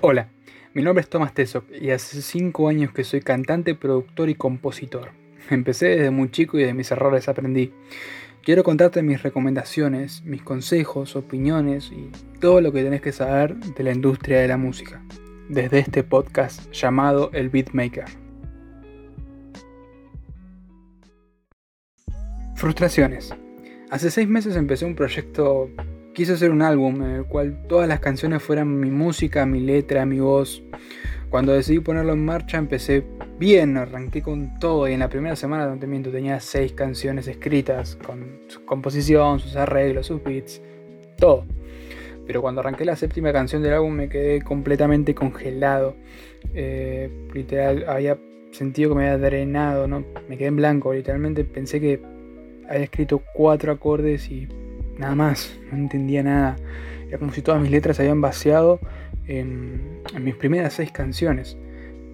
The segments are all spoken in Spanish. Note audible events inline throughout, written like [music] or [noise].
Hola, mi nombre es Tomás Tesok y hace 5 años que soy cantante, productor y compositor. Empecé desde muy chico y de mis errores aprendí. Quiero contarte mis recomendaciones, mis consejos, opiniones y todo lo que tenés que saber de la industria de la música, desde este podcast llamado El Beatmaker. Frustraciones. Hace 6 meses empecé un proyecto quise hacer un álbum en el cual todas las canciones fueran mi música, mi letra, mi voz. Cuando decidí ponerlo en marcha empecé bien, arranqué con todo y en la primera semana de miento tenía seis canciones escritas con su composición, sus arreglos, sus beats, todo. Pero cuando arranqué la séptima canción del álbum me quedé completamente congelado. Eh, literal, había sentido que me había drenado, ¿no? me quedé en blanco. Literalmente pensé que había escrito cuatro acordes y nada más, no entendía nada. Era como si todas mis letras se habían vaciado en, mis primeras seis canciones.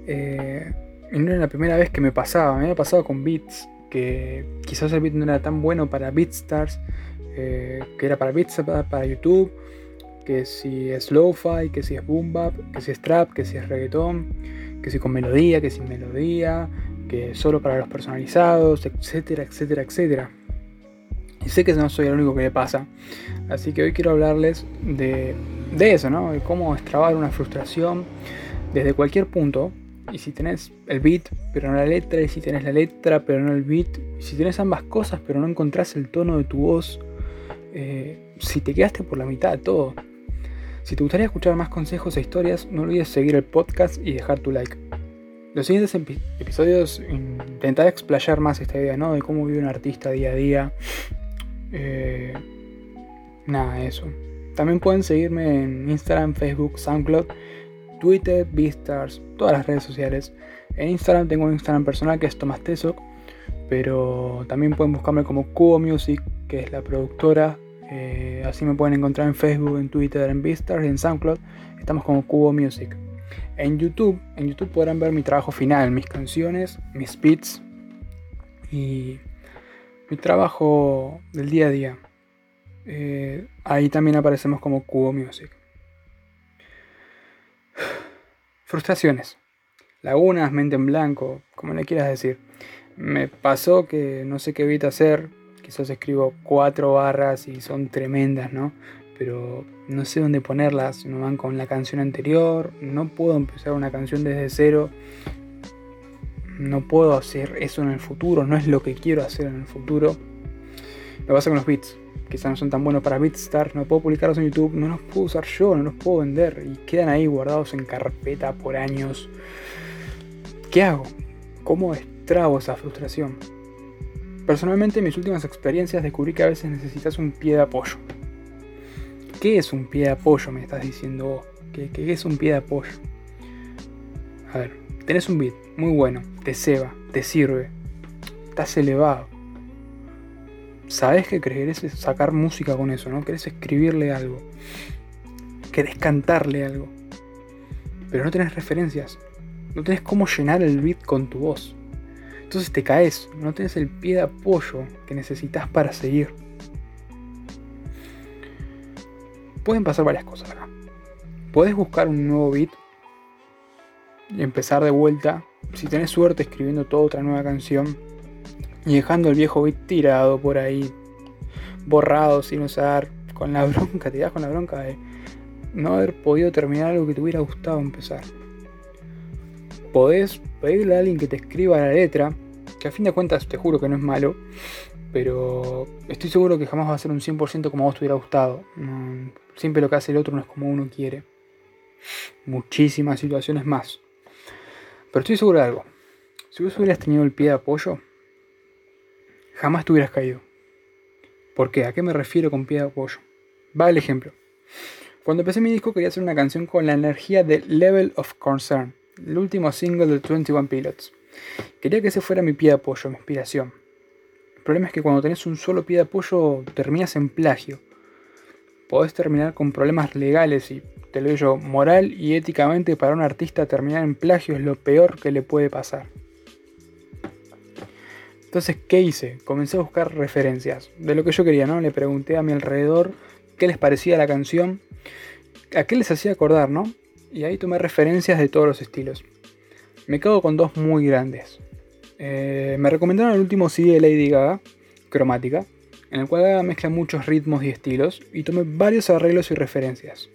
Eh, y no era la primera vez que me pasaba, me había pasado con beats, que quizás el beat no era tan bueno para Beatstars, eh, que era para Beats para YouTube, que si es lo-fi, que si es boom bap, que si es trap, que si es reggaetón, que si con melodía, que sin melodía, que solo para los personalizados, etcétera, etcétera, etcétera. Y sé que no soy el único que le pasa. Así que hoy quiero hablarles de, eso, ¿no? De cómo extrabar una frustración desde cualquier punto. Y si tenés el beat, pero no la letra, y si tenés la letra, pero no el beat, y si tenés ambas cosas, pero no encontrás el tono de tu voz, eh, si te quedaste por la mitad de todo. Si te gustaría escuchar más consejos e historias, no olvides seguir el podcast y dejar tu like. Los siguientes episodios intentaré explayar más esta idea, ¿no? De cómo vive un artista día a día, eh, nada, eso. También pueden seguirme en Instagram, Facebook, SoundCloud, Twitter, Beastars, todas las redes sociales. En Instagram tengo un Instagram personal que es Tomás Tesok, pero también pueden buscarme como Cubo Music, que es la productora. Eh, así me pueden encontrar en Facebook, en Twitter, en Beastars en SoundCloud. Estamos como Cubo Music. En YouTube, en YouTube podrán ver mi trabajo final, mis canciones, mis beats y mi trabajo del día a día. Eh, ahí también aparecemos como Cubo Music. Frustraciones. Lagunas, mente en blanco, como le quieras decir. Me pasó que no sé qué beat hacer. Quizás escribo cuatro barras y son tremendas, ¿no? Pero no sé dónde ponerlas. No van con la canción anterior. No puedo empezar una canción desde cero no puedo hacer eso en el futuro, no es lo que quiero hacer en el futuro. Lo pasa con los beats, quizás no son tan buenos para Beatstar, no puedo publicarlos en YouTube, no los puedo usar yo, no los puedo vender y quedan ahí guardados en carpeta por años. ¿Qué hago? ¿Cómo extrago esa frustración? Personalmente en mis últimas experiencias descubrí que a veces necesitas un pie de apoyo. ¿Qué es un pie de apoyo? Me estás diciendo. ¿Qué, qué es un pie de apoyo? A ver, tenés un beat muy bueno, te ceba, te sirve, estás elevado. Sabes que querés sacar música con eso, ¿no? Querés escribirle algo, querés cantarle algo, pero no tenés referencias, no tenés cómo llenar el beat con tu voz. Entonces te caes, no tenés el pie de apoyo que necesitas para seguir. Pueden pasar varias cosas acá. Puedes buscar un nuevo beat empezar de vuelta, si tenés suerte escribiendo toda otra nueva canción y dejando el viejo beat tirado por ahí, borrado sin usar, con la [laughs] bronca, te das con la bronca de no haber podido terminar algo que te hubiera gustado empezar. Podés pedirle a alguien que te escriba la letra, que a fin de cuentas te juro que no es malo, pero estoy seguro que jamás va a ser un 100% como a vos te hubiera gustado. siempre lo que hace el otro no es como uno quiere. Muchísimas situaciones más. Pero estoy seguro de algo. Si vos hubieras tenido el pie de apoyo, jamás te hubieras caído. ¿Por qué? ¿A qué me refiero con pie de apoyo? Va el ejemplo. Cuando empecé mi disco quería hacer una canción con la energía de Level of Concern, el último single de 21 Pilots. Quería que ese fuera mi pie de apoyo, mi inspiración. El problema es que cuando tenés un solo pie de apoyo terminas en plagio. Podés terminar con problemas legales y te lo digo moral y éticamente para un artista terminar en plagio es lo peor que le puede pasar. Entonces, ¿qué hice? Comencé a buscar referencias de lo que yo quería, ¿no? Le pregunté a mi alrededor qué les parecía la canción, a qué les hacía acordar, ¿no? y ahí tomé referencias de todos los estilos. Me cago con dos muy grandes. Eh, me recomendaron el último CD de Lady Gaga, Cromática, en el cual mezcla muchos ritmos y estilos y tomé varios arreglos y referencias.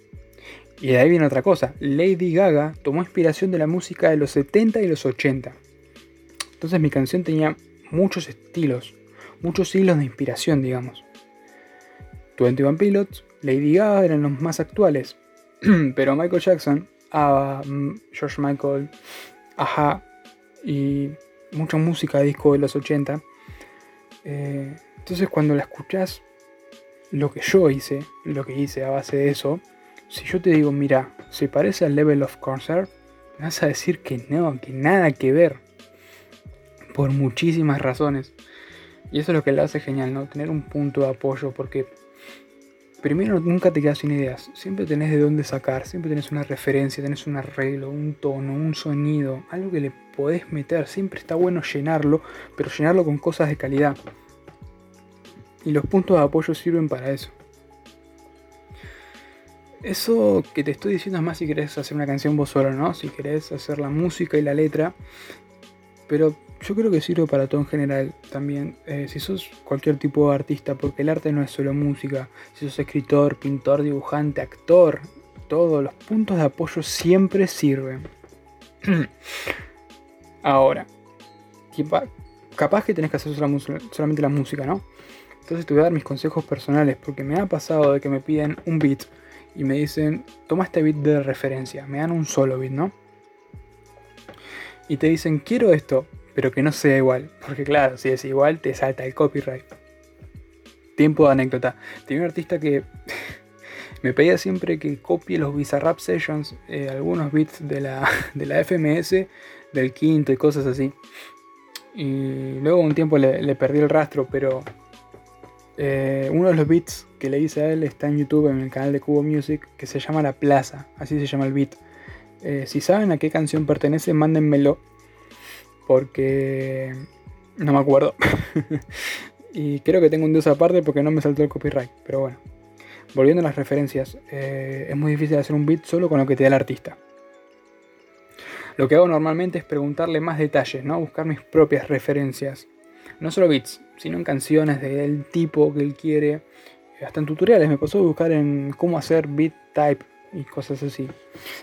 Y de ahí viene otra cosa, Lady Gaga tomó inspiración de la música de los 70 y los 80. Entonces mi canción tenía muchos estilos, muchos hilos de inspiración, digamos. 21 Pilots, Lady Gaga eran los más actuales, [clears throat] pero Michael Jackson, mm, George Michael, Aja y mucha música de disco de los 80. Eh, entonces cuando la escuchás, lo que yo hice, lo que hice a base de eso, si yo te digo, mira, se parece al Level of Concert, me vas a decir que no, que nada que ver. Por muchísimas razones. Y eso es lo que le hace genial, ¿no? Tener un punto de apoyo, porque primero nunca te quedas sin ideas, siempre tenés de dónde sacar, siempre tenés una referencia, tenés un arreglo, un tono, un sonido, algo que le podés meter, siempre está bueno llenarlo, pero llenarlo con cosas de calidad. Y los puntos de apoyo sirven para eso. Eso que te estoy diciendo es más si querés hacer una canción vos solo, ¿no? Si querés hacer la música y la letra. Pero yo creo que sirve para todo en general también. Eh, si sos cualquier tipo de artista, porque el arte no es solo música. Si sos escritor, pintor, dibujante, actor, todos los puntos de apoyo siempre sirven. [clears throat] Ahora, capaz que tenés que hacer solamente la música, ¿no? Entonces te voy a dar mis consejos personales, porque me ha pasado de que me piden un beat y me dicen, toma este beat de referencia, me dan un solo beat, ¿no? Y te dicen, quiero esto, pero que no sea igual. Porque claro, si es igual, te salta el copyright. Tiempo de anécdota. Tenía un artista que [laughs] me pedía siempre que copie los Bizarrap Sessions, eh, algunos beats de la, [laughs] de la FMS, del quinto y cosas así. Y luego un tiempo le, perdí el rastro, pero eh, uno de los beats que le hice a él está en YouTube, en el canal de Cubo Music, que se llama La Plaza, así se llama el beat. Eh, si saben a qué canción pertenece, mándenmelo porque no me acuerdo. [laughs] y creo que tengo un dios aparte porque no me saltó el copyright. Pero bueno, volviendo a las referencias, eh, es muy difícil hacer un beat solo con lo que te da el artista. Lo que hago normalmente es preguntarle más detalles, ¿no? Buscar mis propias referencias. No solo beats, sino en canciones del tipo que él quiere. Hasta en tutoriales me pasó a buscar en cómo hacer beat type y cosas así.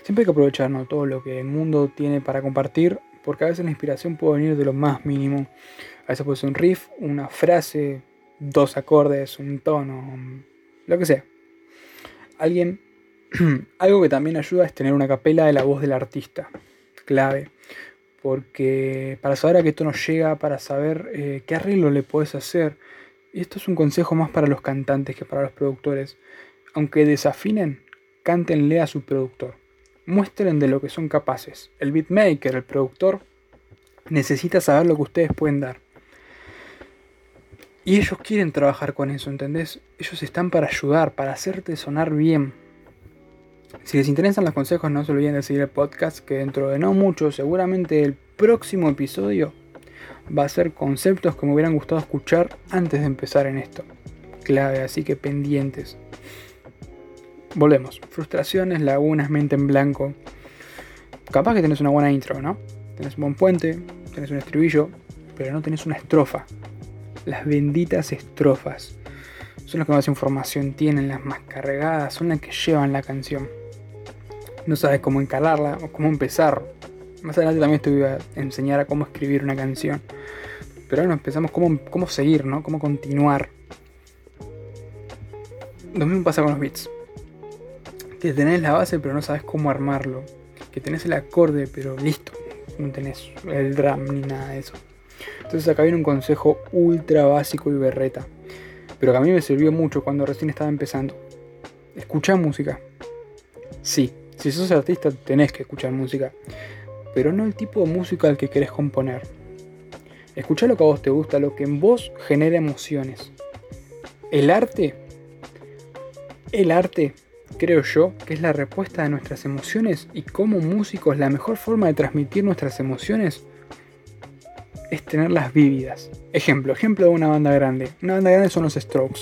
Siempre hay que aprovechar todo lo que el mundo tiene para compartir porque a veces la inspiración puede venir de lo más mínimo. A veces puede ser un riff, una frase, dos acordes, un tono, lo que sea. Alguien, [clears throat] algo que también ayuda es tener una capela de la voz del artista, clave. Porque para saber a qué tono llega, para saber eh, qué arreglo le puedes hacer. Y esto es un consejo más para los cantantes que para los productores. Aunque desafinen, cántenle a su productor muestren de lo que son capaces. El beatmaker, el productor, necesita saber lo que ustedes pueden dar. Y ellos quieren trabajar con eso, ¿entendés? Ellos están para ayudar, para hacerte sonar bien. Si les interesan los consejos, no se olviden de seguir el podcast, que dentro de no mucho, seguramente el próximo episodio va a ser conceptos que me hubieran gustado escuchar antes de empezar en esto. Clave, así que pendientes. Volvemos. Frustraciones, lagunas, mente en blanco. Capaz que tenés una buena intro, ¿no? Tenés un buen puente, tenés un estribillo, pero no tenés una estrofa. Las benditas estrofas. Son las que más información tienen, las más cargadas, son las que llevan la canción. No sabes cómo encalarla o cómo empezar. Más adelante también te voy a enseñar a cómo escribir una canción. Pero ahora empezamos cómo, cómo seguir, ¿no? Cómo continuar. Lo mismo pasa con los beats que tenés la base pero no sabes cómo armarlo, que tenés el acorde pero listo, no tenés el drum ni nada de eso. Entonces acá viene un consejo ultra básico y berreta, pero que a mí me sirvió mucho cuando recién estaba empezando. Escucha música. Sí, si sos artista tenés que escuchar música, pero no el tipo de música al que querés componer. Escucha lo que a vos te gusta, lo que en vos genera emociones. El arte, el arte creo yo, que es la respuesta de nuestras emociones y como músicos la mejor forma de transmitir nuestras emociones es tenerlas vívidas. Ejemplo, ejemplo de una banda grande. Una banda grande son los Strokes.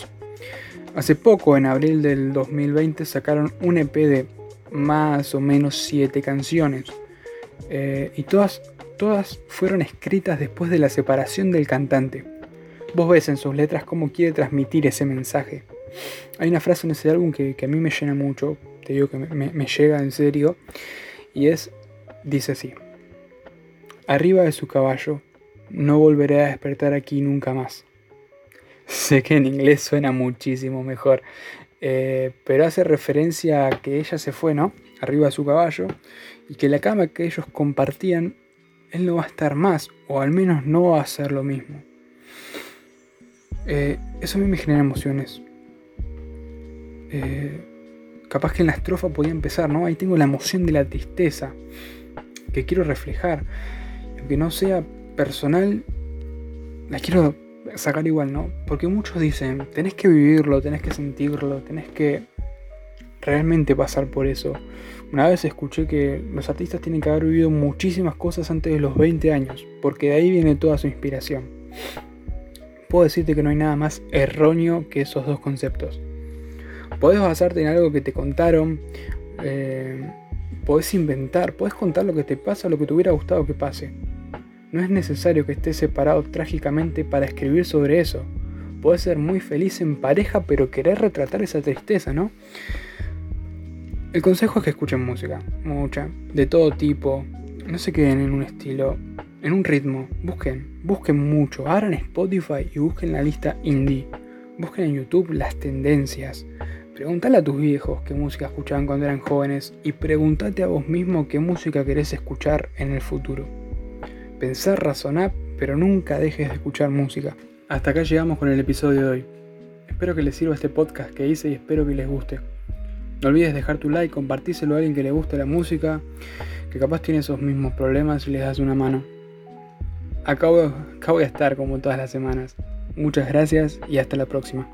Hace poco, en abril del 2020, sacaron un EP de más o menos siete canciones. Eh, y todas, todas fueron escritas después de la separación del cantante. Vos ves en sus letras cómo quiere transmitir ese mensaje. Hay una frase en ese álbum que, a mí me llena mucho, te digo que me, llega en serio, y es, dice así, arriba de su caballo, no volveré a despertar aquí nunca más. [laughs] Sé que en inglés suena muchísimo mejor, eh, pero hace referencia a que ella se fue, ¿no? Arriba de su caballo, y que la cama que ellos compartían, él no va a estar más, o al menos no va a hacer lo mismo. Eh, eso a mí me genera emociones. Eh, capaz que en la estrofa podía empezar, ¿no? Ahí tengo la emoción de la tristeza que quiero reflejar. Aunque no sea personal, la quiero sacar igual, ¿no? Porque muchos dicen, tenés que vivirlo, tenés que sentirlo, tenés que realmente pasar por eso. Una vez escuché que los artistas tienen que haber vivido muchísimas cosas antes de los 20 años, porque de ahí viene toda su inspiración. Puedo decirte que no hay nada más erróneo que esos dos conceptos. Podés basarte en algo que te contaron, eh, podés inventar, podés contar lo que te pasa lo que te hubiera gustado que pase. No es necesario que estés separado trágicamente para escribir sobre eso. Podés ser muy feliz en pareja, pero querer retratar esa tristeza, ¿no? El consejo es que escuchen música, mucha, de todo tipo. No se queden en un estilo, en un ritmo. Busquen, busquen mucho. Abran Spotify y busquen la lista indie. Busquen en YouTube las tendencias. Pregúntale a tus viejos qué música escuchaban cuando eran jóvenes y pregúntate a vos mismo qué música querés escuchar en el futuro. Pensar, razonar, pero nunca dejes de escuchar música. Hasta acá llegamos con el episodio de hoy. Espero que les sirva este podcast que hice y espero que les guste. No olvides dejar tu like, compartíselo a alguien que le guste la música, que capaz tiene esos mismos problemas y les das una mano. Acá acá voy a estar como todas las semanas. Muchas gracias y hasta la próxima.